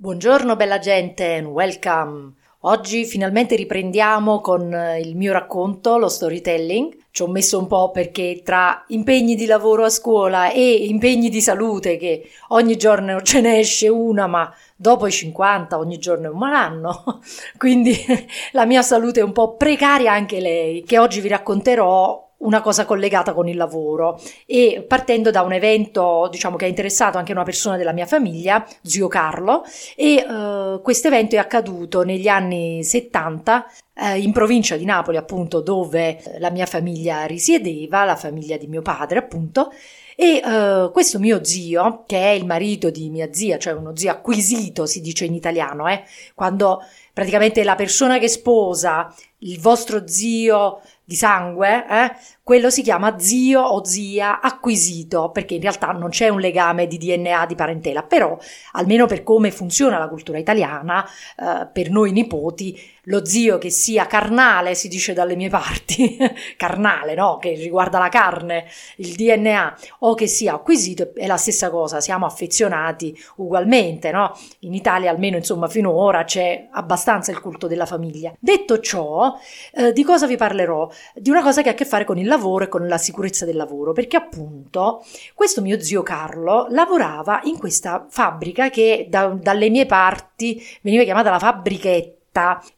Buongiorno bella gente and welcome. Oggi finalmente riprendiamo con eh, il mio racconto, lo storytelling. Ci ho messo un po' perché tra impegni di lavoro a scuola e impegni di salute, che ogni giorno ce ne esce una, ma dopo i 50 ogni giorno è un malanno, quindi la mia salute è un po' precaria anche lei, che oggi vi racconterò una cosa collegata con il lavoro. E partendo da un evento diciamo che ha interessato anche una persona della mia famiglia, zio Carlo, e uh, questo evento è accaduto negli anni 70 uh, in provincia di Napoli, appunto, dove la mia famiglia risiedeva, la famiglia di mio padre, appunto, e uh, questo mio zio, che è il marito di mia zia, cioè uno zio acquisito, si dice in italiano, eh, quando praticamente la persona che sposa il vostro zio di sangue, eh, quello si chiama zio o zia acquisito, perché in realtà non c'è un legame di DNA di parentela, però almeno per come funziona la cultura italiana, eh, per noi nipoti, lo zio che sia carnale, si dice dalle mie parti, carnale, no? Che riguarda la carne, il DNA, o che sia acquisito, è la stessa cosa, siamo affezionati ugualmente, no? In Italia, almeno insomma finora, c'è abbastanza il culto della famiglia. Detto ciò, eh, di cosa vi parlerò? Di una cosa che ha a che fare con il lavoro e con la sicurezza del lavoro, perché appunto questo mio zio Carlo lavorava in questa fabbrica che da, dalle mie parti veniva chiamata la fabbrichetta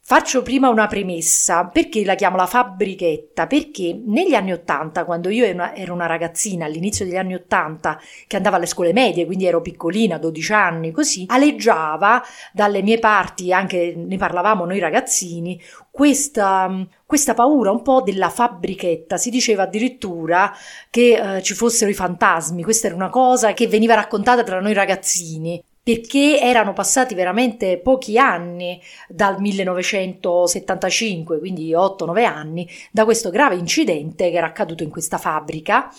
Faccio prima una premessa. Perché la chiamo la fabbrichetta? Perché negli anni Ottanta, quando io ero una ragazzina, all'inizio degli anni Ottanta, che andava alle scuole medie, quindi ero piccolina, 12 anni, così, aleggiava dalle mie parti, anche ne parlavamo noi ragazzini, questa, questa paura un po' della fabbrichetta. Si diceva addirittura che eh, ci fossero i fantasmi, questa era una cosa che veniva raccontata tra noi ragazzini perché erano passati veramente pochi anni dal 1975, quindi 8-9 anni, da questo grave incidente che era accaduto in questa fabbrica,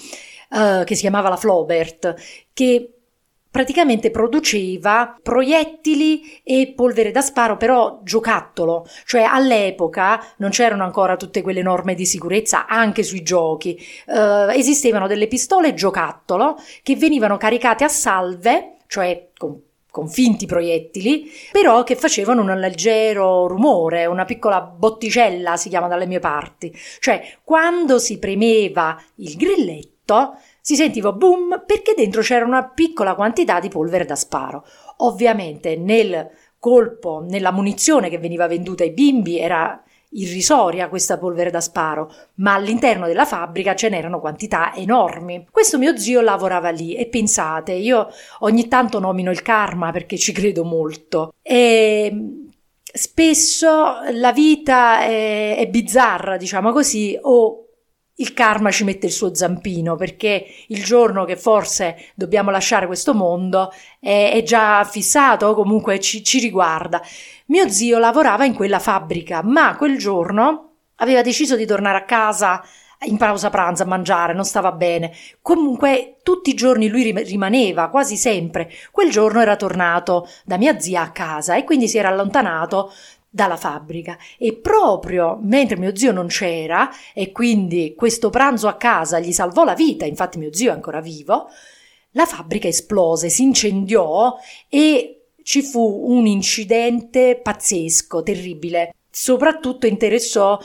eh, che si chiamava la Flaubert, che praticamente produceva proiettili e polvere da sparo, però giocattolo, cioè all'epoca non c'erano ancora tutte quelle norme di sicurezza anche sui giochi, eh, esistevano delle pistole giocattolo che venivano caricate a salve, cioè con con finti proiettili, però che facevano un leggero rumore, una piccola botticella si chiama dalle mie parti. Cioè, quando si premeva il grilletto, si sentiva boom perché dentro c'era una piccola quantità di polvere da sparo. Ovviamente nel colpo, nella munizione che veniva venduta ai bimbi era irrisoria questa polvere da sparo, ma all'interno della fabbrica ce n'erano quantità enormi. Questo mio zio lavorava lì e pensate, io ogni tanto nomino il karma perché ci credo molto. E spesso la vita è, è bizzarra, diciamo così, o il karma ci mette il suo zampino perché il giorno che forse dobbiamo lasciare questo mondo è, è già fissato o comunque ci, ci riguarda. Mio zio lavorava in quella fabbrica, ma quel giorno aveva deciso di tornare a casa in pausa pranzo a mangiare, non stava bene. Comunque tutti i giorni lui rimaneva, quasi sempre. Quel giorno era tornato da mia zia a casa e quindi si era allontanato dalla fabbrica e proprio mentre mio zio non c'era e quindi questo pranzo a casa gli salvò la vita, infatti mio zio è ancora vivo, la fabbrica esplose, si incendiò e ci fu un incidente pazzesco, terribile. Soprattutto interessò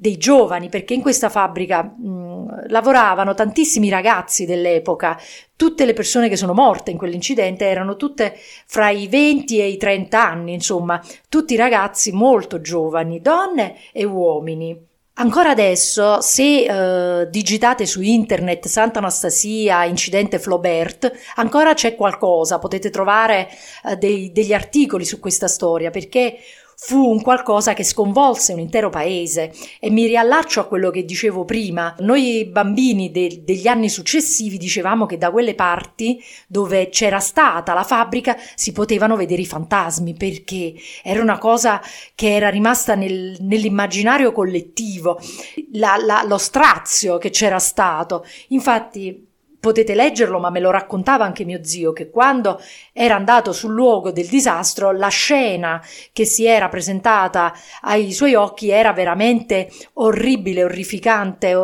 dei giovani, perché in questa fabbrica mh, lavoravano tantissimi ragazzi dell'epoca. Tutte le persone che sono morte in quell'incidente erano tutte fra i 20 e i 30 anni, insomma, tutti ragazzi molto giovani, donne e uomini. Ancora adesso, se uh, digitate su internet Santa Anastasia, incidente Flaubert, ancora c'è qualcosa, potete trovare uh, dei, degli articoli su questa storia, perché fu un qualcosa che sconvolse un intero paese e mi riallaccio a quello che dicevo prima. Noi bambini de- degli anni successivi dicevamo che da quelle parti dove c'era stata la fabbrica si potevano vedere i fantasmi perché era una cosa che era rimasta nel, nell'immaginario collettivo, la, la, lo strazio che c'era stato. Infatti Potete leggerlo, ma me lo raccontava anche mio zio, che quando era andato sul luogo del disastro, la scena che si era presentata ai suoi occhi era veramente orribile, orrificante,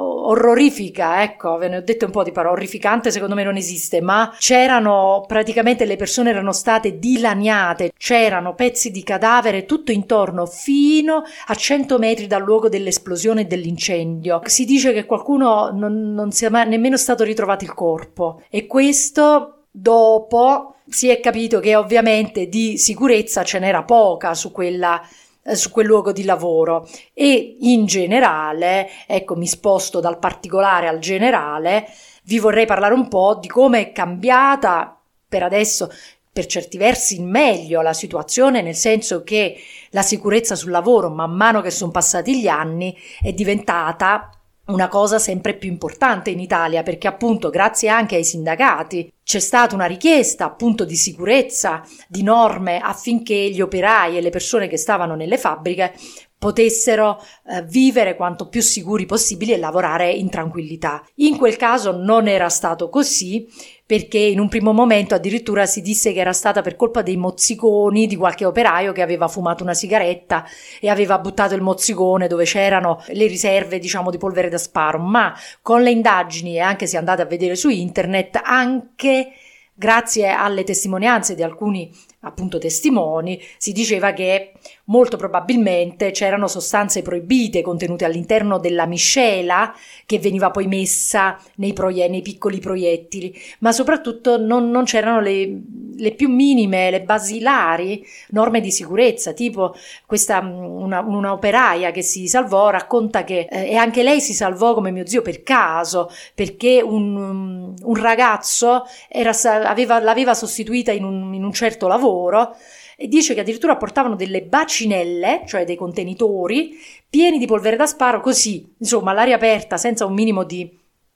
orrorifica, ecco, ve ne ho detto un po' di parole, orrificante secondo me non esiste, ma c'erano praticamente le persone erano state dilaniate, c'erano pezzi di cadavere tutto intorno fino a 100 metri dal luogo dell'esplosione e dell'incendio. Si dice che qualcuno non, non sia mai, nemmeno stato ritrovato il corpo e questo dopo si è capito che ovviamente di sicurezza ce n'era poca su quella eh, su quel luogo di lavoro. E in generale, ecco mi sposto dal particolare al generale, vi vorrei parlare un po' di come è cambiata per adesso per certi versi in meglio la situazione, nel senso che la sicurezza sul lavoro, man mano che sono passati gli anni, è diventata una cosa sempre più importante in Italia perché appunto grazie anche ai sindacati c'è stata una richiesta appunto di sicurezza, di norme affinché gli operai e le persone che stavano nelle fabbriche potessero eh, vivere quanto più sicuri possibili e lavorare in tranquillità. In quel caso non era stato così perché in un primo momento addirittura si disse che era stata per colpa dei mozziconi di qualche operaio che aveva fumato una sigaretta e aveva buttato il mozzicone dove c'erano le riserve, diciamo, di polvere da sparo, ma con le indagini e anche se andate a vedere su internet anche grazie alle testimonianze di alcuni appunto testimoni, si diceva che molto probabilmente c'erano sostanze proibite contenute all'interno della miscela che veniva poi messa nei, proie- nei piccoli proiettili, ma soprattutto non, non c'erano le, le, più minime, le basilari norme di sicurezza, tipo questa una, una operaia che si salvò racconta che eh, e anche lei si salvò come mio zio per caso, perché un, un ragazzo era, aveva, l'aveva sostituita in un, in un certo lavoro e dice che addirittura portavano delle bacinelle, cioè dei contenitori pieni di polvere da sparo, così, insomma, all'aria aperta, senza un minimo di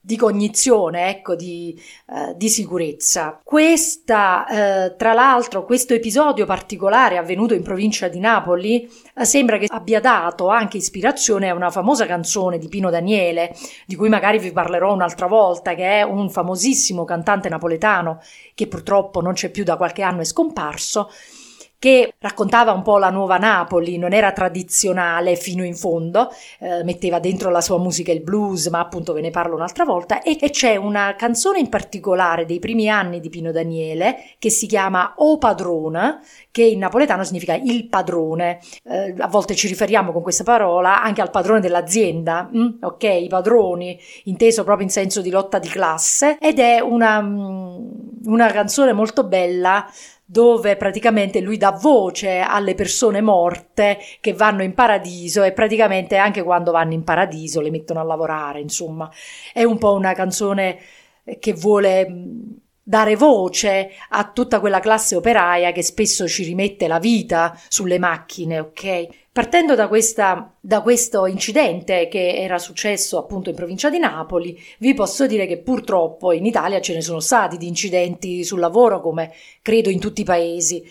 di cognizione, ecco, di, eh, di sicurezza. Questa, eh, tra l'altro, questo episodio particolare avvenuto in provincia di Napoli eh, sembra che abbia dato anche ispirazione a una famosa canzone di Pino Daniele, di cui magari vi parlerò un'altra volta, che è un famosissimo cantante napoletano che purtroppo non c'è più da qualche anno, è scomparso che raccontava un po' la nuova Napoli, non era tradizionale fino in fondo, eh, metteva dentro la sua musica il blues, ma appunto ve ne parlo un'altra volta, e, e c'è una canzone in particolare dei primi anni di Pino Daniele che si chiama O Padrona, che in napoletano significa il padrone. Eh, a volte ci riferiamo con questa parola anche al padrone dell'azienda, mm? ok, i padroni, inteso proprio in senso di lotta di classe, ed è una, mm, una canzone molto bella dove praticamente lui dà voce alle persone morte che vanno in paradiso e praticamente anche quando vanno in paradiso le mettono a lavorare, insomma. È un po' una canzone che vuole dare voce a tutta quella classe operaia che spesso ci rimette la vita sulle macchine, ok? Partendo da, questa, da questo incidente che era successo appunto in provincia di Napoli, vi posso dire che purtroppo in Italia ce ne sono stati di incidenti sul lavoro come credo in tutti i paesi.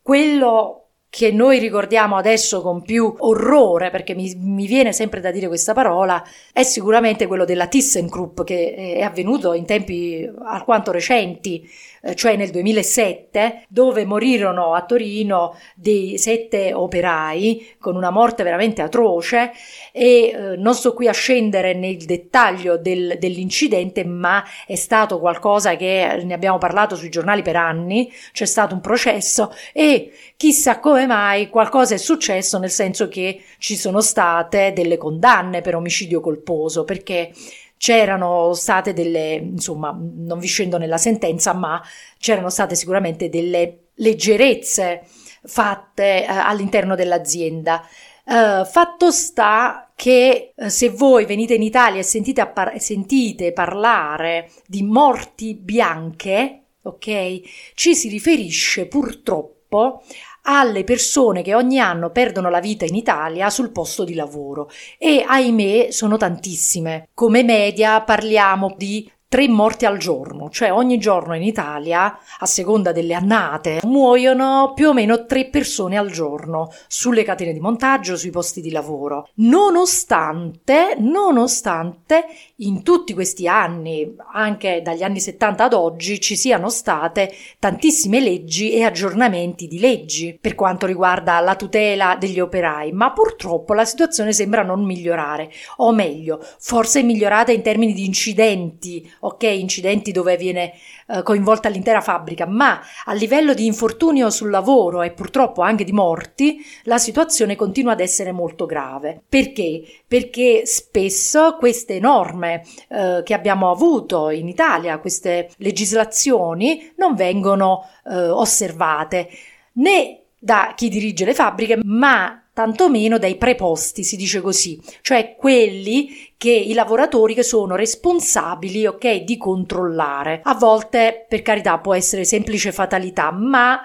Quello che noi ricordiamo adesso con più orrore, perché mi, mi, viene sempre da dire questa parola, è sicuramente quello della ThyssenKrupp che è avvenuto in tempi alquanto recenti, eh, cioè nel 2007, dove morirono a Torino dei sette operai con una morte veramente atroce. E eh, non sto qui a scendere nel dettaglio del, dell'incidente, ma è stato qualcosa che ne abbiamo parlato sui giornali per anni, c'è stato un processo e chissà come mai qualcosa è successo nel senso che ci sono state delle condanne per omicidio colposo perché c'erano state delle, insomma, non vi scendo nella sentenza, ma c'erano state sicuramente delle leggerezze fatte eh, all'interno dell'azienda. Uh, fatto sta che uh, se voi venite in Italia e sentite, appar- sentite parlare di morti bianche, ok, ci si riferisce purtroppo alle persone che ogni anno perdono la vita in Italia sul posto di lavoro e ahimè sono tantissime. Come media parliamo di tre morti al giorno, cioè ogni giorno in Italia, a seconda delle annate, muoiono più o meno tre persone al giorno sulle catene di montaggio, sui posti di lavoro. Nonostante, nonostante in tutti questi anni, anche dagli anni 70 ad oggi, ci siano state tantissime leggi e aggiornamenti di leggi per quanto riguarda la tutela degli operai, ma purtroppo la situazione sembra non migliorare, o meglio, forse è migliorata in termini di incidenti ok, incidenti dove viene eh, coinvolta l'intera fabbrica, ma a livello di infortunio sul lavoro e purtroppo anche di morti, la situazione continua ad essere molto grave. Perché? Perché spesso queste norme eh, che abbiamo avuto in Italia, queste legislazioni, non vengono eh, osservate né da chi dirige le fabbriche, ma tantomeno dai preposti, si dice così, cioè quelli che i lavoratori che sono responsabili, ok, di controllare. A volte, per carità, può essere semplice fatalità, ma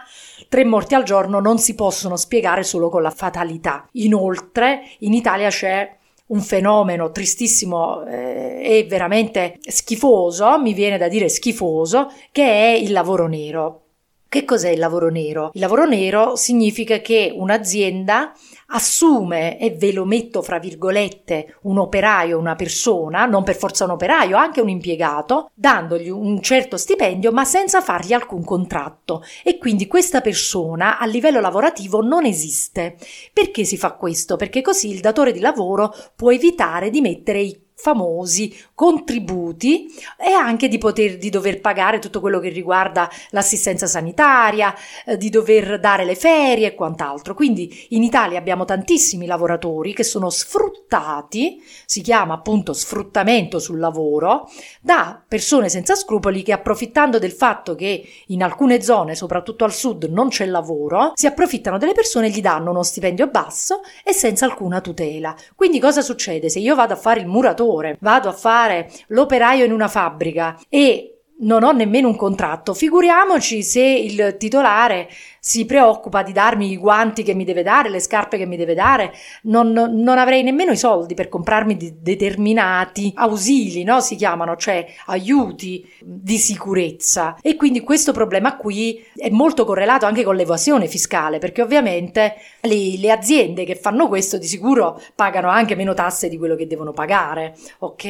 tre morti al giorno non si possono spiegare solo con la fatalità. Inoltre, in Italia c'è un fenomeno tristissimo eh, e veramente schifoso, mi viene da dire schifoso, che è il lavoro nero. Che cos'è il lavoro nero? Il lavoro nero significa che un'azienda assume, e ve lo metto fra virgolette, un operaio, una persona, non per forza un operaio, anche un impiegato, dandogli un certo stipendio ma senza fargli alcun contratto. E quindi questa persona a livello lavorativo non esiste. Perché si fa questo? Perché così il datore di lavoro può evitare di mettere i famosi contributi e anche di poter di dover pagare tutto quello che riguarda l'assistenza sanitaria, eh, di dover dare le ferie e quant'altro. Quindi in Italia abbiamo tantissimi lavoratori che sono sfruttati, si chiama appunto sfruttamento sul lavoro, da persone senza scrupoli che approfittando del fatto che in alcune zone, soprattutto al sud, non c'è lavoro, si approfittano delle persone e gli danno uno stipendio basso e senza alcuna tutela. Quindi cosa succede se io vado a fare il muratore lavoratore, vado a fare l'operaio in una fabbrica e non ho nemmeno un contratto, figuriamoci se il titolare si preoccupa di darmi i guanti che mi deve dare, le scarpe che mi deve dare, non, non avrei nemmeno i soldi per comprarmi determinati ausili, no? Si chiamano, cioè aiuti di sicurezza. E quindi questo problema qui è molto correlato anche con l'evasione fiscale, perché ovviamente le, le aziende che fanno questo di sicuro pagano anche meno tasse di quello che devono pagare, ok?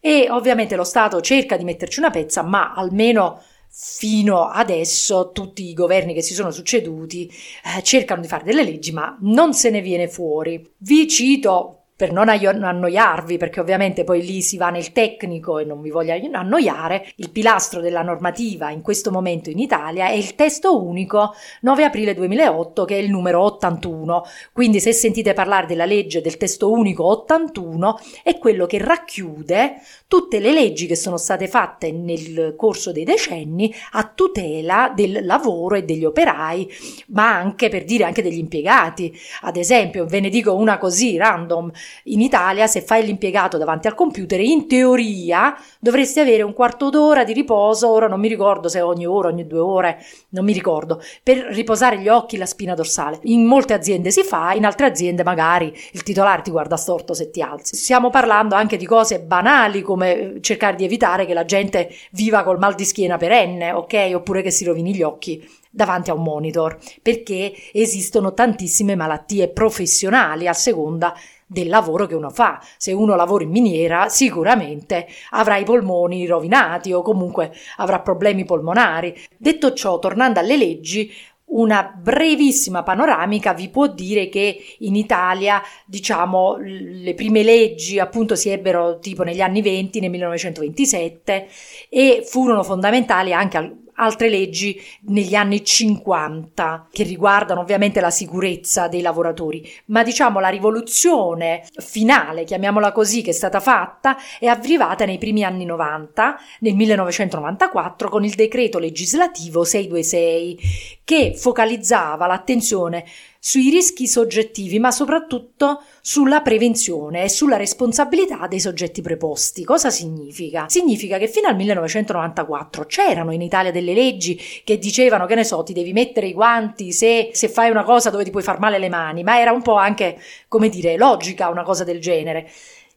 E ovviamente lo Stato cerca di metterci una pezza, ma almeno fino adesso tutti i governi che si sono succeduti eh, cercano di fare delle leggi, ma non se ne viene fuori. Vi cito per non annoiarvi, perché ovviamente poi lì si va nel tecnico e non vi voglio annoiare, il pilastro della normativa in questo momento in Italia è il testo unico 9 aprile 2008 che è il numero 81. Quindi se sentite parlare della legge del testo unico 81 è quello che racchiude tutte le leggi che sono state fatte nel corso dei decenni a tutela del lavoro e degli operai, ma anche per dire anche degli impiegati. Ad esempio, ve ne dico una così random, in Italia se fai l'impiegato davanti al computer in teoria dovresti avere un quarto d'ora di riposo, ora non mi ricordo se ogni ora, ogni due ore, non mi ricordo, per riposare gli occhi, la spina dorsale. In molte aziende si fa, in altre aziende magari il titolare ti guarda storto se ti alzi. Stiamo parlando anche di cose banali come eh, cercare di evitare che la gente viva col mal di schiena perenne, ok? Oppure che si rovini gli occhi davanti a un monitor, perché esistono tantissime malattie professionali a seconda del lavoro che uno fa. Se uno lavora in miniera, sicuramente avrà i polmoni rovinati o comunque avrà problemi polmonari. Detto ciò, tornando alle leggi, una brevissima panoramica vi può dire che in Italia, diciamo, le prime leggi appunto si ebbero tipo negli anni 20, nel 1927 e furono fondamentali anche altre leggi negli anni 50 che riguardano ovviamente la sicurezza dei lavoratori, ma diciamo la rivoluzione finale, chiamiamola così, che è stata fatta è arrivata nei primi anni 90, nel 1994 con il decreto legislativo 626 che focalizzava l'attenzione sui rischi soggettivi, ma soprattutto sulla prevenzione e sulla responsabilità dei soggetti preposti. Cosa significa? Significa che fino al 1994 c'erano in Italia delle leggi che dicevano che ne so, ti devi mettere i guanti se, se fai una cosa dove ti puoi far male le mani, ma era un po' anche, come dire, logica una cosa del genere.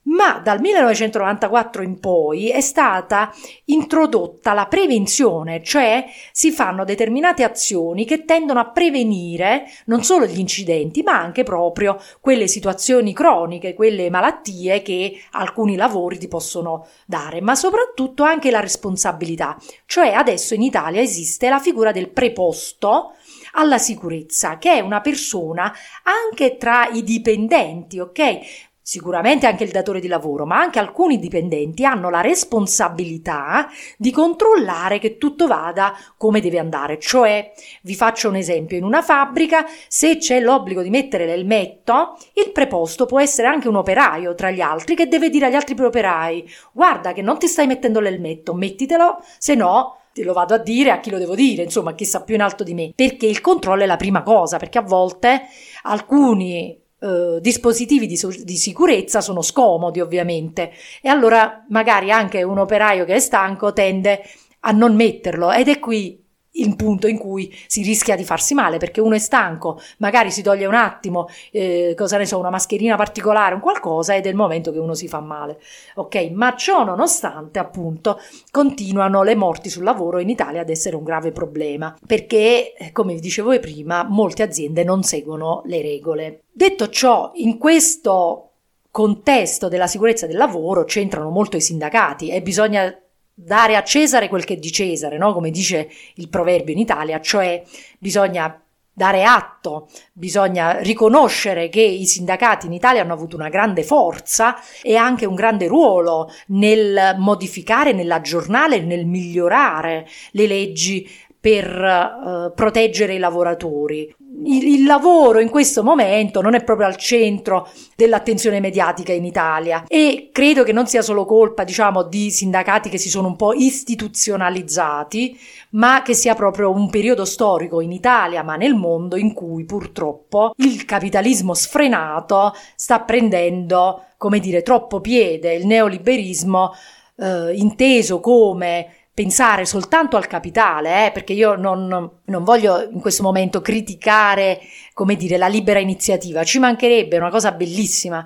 Ma dal 1994 in poi è stata introdotta la prevenzione, cioè si fanno determinate azioni che tendono a prevenire non solo gli incidenti, ma anche proprio quelle situazioni croniche, quelle malattie che alcuni lavori ti possono dare, ma soprattutto anche la responsabilità. Cioè adesso in Italia esiste la figura del preposto alla sicurezza, che è una persona anche tra i dipendenti, ok? Sicuramente anche il datore di lavoro, ma anche alcuni dipendenti hanno la responsabilità di controllare che tutto vada come deve andare. Cioè, vi faccio un esempio, in una fabbrica, se c'è l'obbligo di mettere l'elmetto, il preposto può essere anche un operaio tra gli altri che deve dire agli altri operai, guarda che non ti stai mettendo l'elmetto, mettitelo, se no te lo vado a dire a chi lo devo dire, insomma, chi sta più in alto di me, perché il controllo è la prima cosa, perché a volte alcuni eh, dispositivi di, di, sicurezza sono scomodi ovviamente. E allora magari anche un operaio che è stanco tende a non metterlo. Ed è qui il punto in cui si rischia di farsi male perché uno è stanco, magari si toglie un attimo, eh, cosa ne so, una mascherina particolare, un qualcosa ed è il momento che uno si fa male. Ok, ma ciò nonostante, appunto, continuano le morti sul lavoro in Italia ad essere un grave problema perché, come vi dicevo prima, molte aziende non seguono le regole. Detto ciò, in questo contesto della sicurezza del lavoro c'entrano molto i sindacati e bisogna dare a Cesare quel che è di Cesare, no? come dice il proverbio in Italia, cioè bisogna dare atto, bisogna riconoscere che i sindacati in Italia hanno avuto una grande forza e anche un grande ruolo nel modificare, nell'aggiornare, nel migliorare le leggi per uh, proteggere i lavoratori il, il, lavoro in questo momento non è proprio al centro dell'attenzione mediatica in Italia e credo che non sia solo colpa, diciamo, di sindacati che si sono un po' istituzionalizzati, ma che sia proprio un periodo storico in Italia, ma nel mondo in cui purtroppo il capitalismo sfrenato sta prendendo, come dire, troppo piede, il neoliberismo eh, inteso come pensare soltanto al capitale, eh, perché io non, non, voglio in questo momento criticare, come dire, la libera iniziativa, ci mancherebbe una cosa bellissima,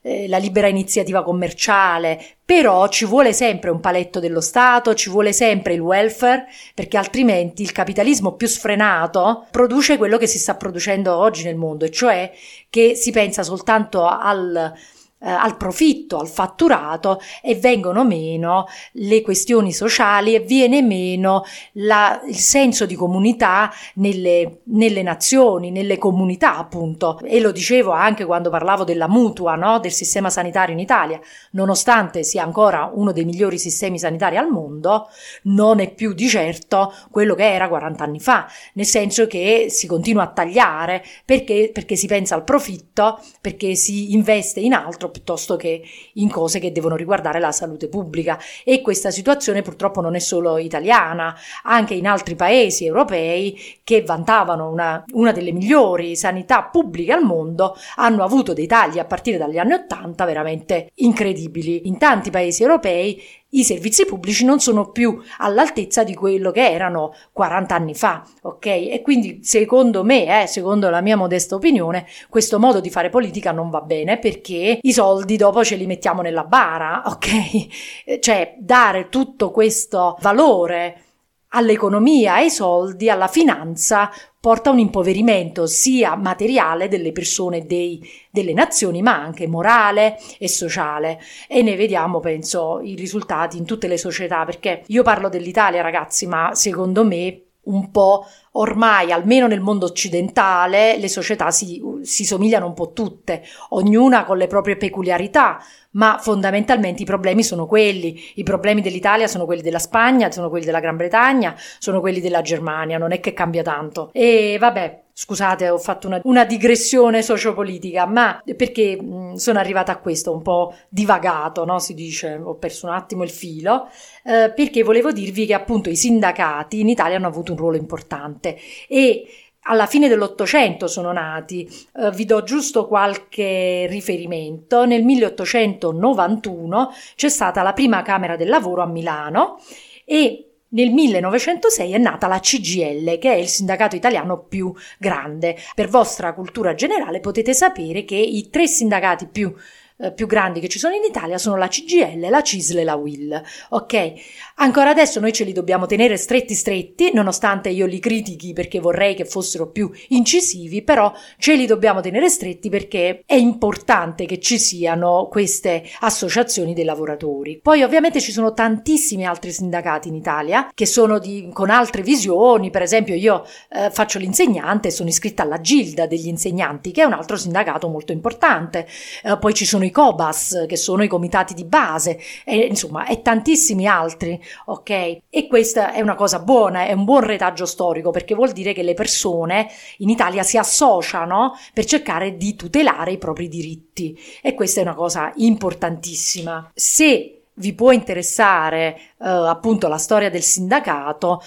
eh, la libera iniziativa commerciale, però ci vuole sempre un paletto dello Stato, ci vuole sempre il welfare, perché altrimenti il capitalismo più sfrenato produce quello che si sta producendo oggi nel mondo, e cioè che si pensa soltanto al eh, al profitto, al fatturato e vengono meno le questioni sociali e viene meno la, il senso di comunità nelle, nelle, nazioni, nelle comunità appunto. E lo dicevo anche quando parlavo della mutua, no? del sistema sanitario in Italia, nonostante sia ancora uno dei migliori sistemi sanitari al mondo, non è più di certo quello che era 40 anni fa, nel senso che si continua a tagliare perché, perché si pensa al profitto, perché si investe in altro piuttosto che in cose che devono riguardare la salute pubblica e questa situazione purtroppo non è solo italiana, anche in altri paesi europei che vantavano una, una delle migliori sanità pubbliche al mondo hanno avuto dei tagli a partire dagli anni Ottanta veramente incredibili. In tanti paesi europei i servizi pubblici non sono più all'altezza di quello che erano 40 anni fa, ok? E quindi secondo me, eh, secondo la mia modesta opinione, questo modo di fare politica non va bene perché i soldi dopo ce li mettiamo nella bara, ok? Cioè dare tutto questo valore all'economia, ai soldi, alla finanza, porta a un impoverimento sia materiale delle persone, dei, delle nazioni, ma anche morale e sociale. E ne vediamo, penso, i risultati in tutte le società, perché io parlo dell'Italia, ragazzi, ma secondo me un po' ormai, almeno nel mondo occidentale, le società si, si, somigliano un po' tutte, ognuna con le proprie peculiarità, ma fondamentalmente i problemi sono quelli. I problemi dell'Italia sono quelli della Spagna, sono quelli della Gran Bretagna, sono quelli della Germania, non è che cambia tanto. E vabbè, Scusate, ho fatto una, una, digressione sociopolitica, ma perché mh, sono arrivata a questo, un po' divagato, no? Si dice, ho perso un attimo il filo, eh, perché volevo dirvi che appunto i sindacati in Italia hanno avuto un ruolo importante e alla fine dell'Ottocento sono nati. Eh, vi do giusto qualche riferimento. Nel 1891 c'è stata la prima Camera del Lavoro a Milano e nel 1906 è nata la CGL, che è il sindacato italiano più grande. Per vostra cultura generale potete sapere che i tre sindacati più eh, più grandi che ci sono in Italia sono la CGL, la CISL e la WIL. Ok? Ancora adesso noi ce li dobbiamo tenere stretti stretti, nonostante io li critichi perché vorrei che fossero più incisivi, però ce li dobbiamo tenere stretti perché è importante che ci siano queste associazioni dei lavoratori. Poi ovviamente ci sono tantissimi altri sindacati in Italia che sono di, con altre visioni, per esempio io eh, faccio l'insegnante e sono iscritta alla Gilda degli insegnanti, che è un altro sindacato molto importante. Eh, poi ci sono i COBAS, che sono i comitati di base, e, insomma, e tantissimi altri, ok? E questa è una cosa buona, è un buon retaggio storico perché vuol dire che le persone in Italia si associano per cercare di tutelare i propri diritti e questa è una cosa importantissima. Se vi può interessare eh, appunto la storia del sindacato,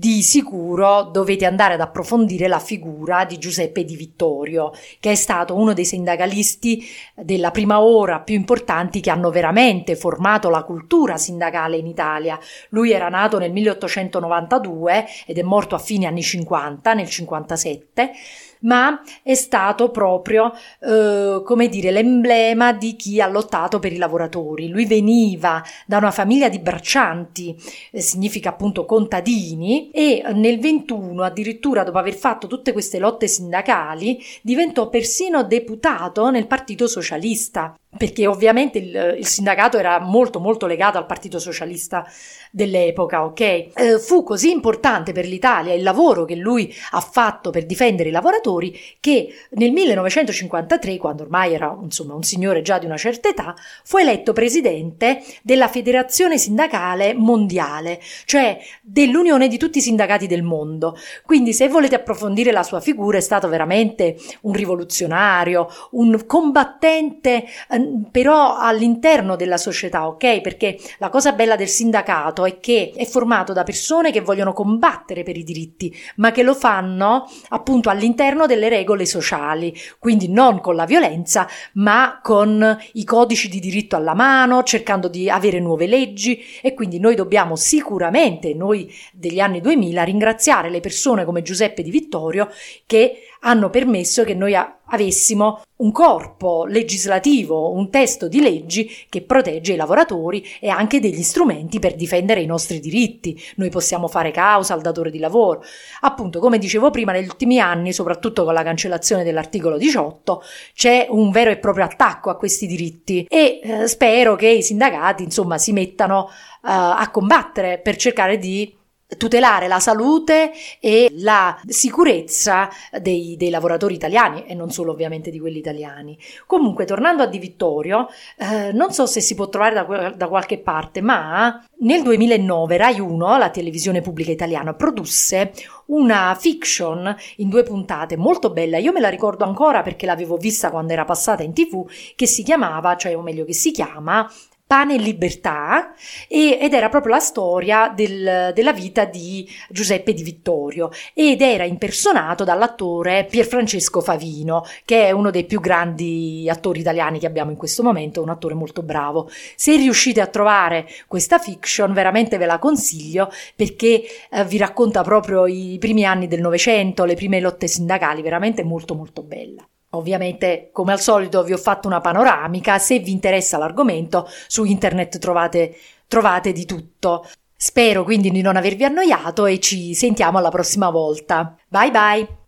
di sicuro dovete andare ad approfondire la figura di Giuseppe Di Vittorio, che è stato uno dei sindacalisti della prima ora più importanti che hanno veramente formato la cultura sindacale in Italia. Lui era nato nel 1892 ed è morto a fine anni 50, nel 57 ma è stato proprio, eh, come dire, l'emblema di chi ha lottato per i lavoratori. Lui veniva da una famiglia di braccianti, eh, significa appunto contadini, e nel 21, addirittura dopo aver fatto tutte queste lotte sindacali, diventò persino deputato nel Partito Socialista perché ovviamente il, il, sindacato era molto molto legato al Partito Socialista dell'epoca, ok? Eh, fu così importante per l'Italia il lavoro che lui ha fatto per difendere i lavoratori che nel 1953, quando ormai era insomma un signore già di una certa età, fu eletto presidente della Federazione Sindacale Mondiale, cioè dell'unione di tutti i sindacati del mondo. Quindi se volete approfondire la sua figura è stato veramente un rivoluzionario, un combattente eh, però all'interno della società, ok? Perché la cosa bella del sindacato è che è formato da persone che vogliono combattere per i diritti, ma che lo fanno appunto all'interno delle regole sociali, quindi non con la violenza, ma con i codici di diritto alla mano, cercando di avere nuove leggi e quindi noi dobbiamo sicuramente, noi degli anni 2000, ringraziare le persone come Giuseppe Di Vittorio che hanno permesso che noi avessimo un corpo legislativo, un testo di leggi che protegge i lavoratori e anche degli strumenti per difendere i nostri diritti. Noi possiamo fare causa al datore di lavoro. Appunto, come dicevo prima, negli ultimi anni, soprattutto con la cancellazione dell'articolo 18, c'è un vero e proprio attacco a questi diritti e eh, spero che i sindacati, insomma, si mettano uh, a combattere per cercare di tutelare la salute e la sicurezza dei, dei, lavoratori italiani e non solo ovviamente di quelli italiani. Comunque, tornando a Di Vittorio, eh, non so se si può trovare da, da, qualche parte, ma nel 2009 Rai 1, la televisione pubblica italiana, produsse una fiction in due puntate molto bella. Io me la ricordo ancora perché l'avevo vista quando era passata in tv, che si chiamava, cioè o meglio che si chiama, Pane e Libertà e, ed era proprio la storia del, della vita di Giuseppe Di Vittorio ed era impersonato dall'attore Pierfrancesco Favino che è uno dei più grandi attori italiani che abbiamo in questo momento, un attore molto bravo. Se riuscite a trovare questa fiction veramente ve la consiglio perché eh, vi racconta proprio i primi anni del Novecento, le prime lotte sindacali, veramente molto molto bella. Ovviamente, come al solito, vi ho fatto una panoramica. Se vi interessa l'argomento, su internet trovate, trovate di tutto. Spero quindi di non avervi annoiato e ci sentiamo alla prossima volta. Bye bye!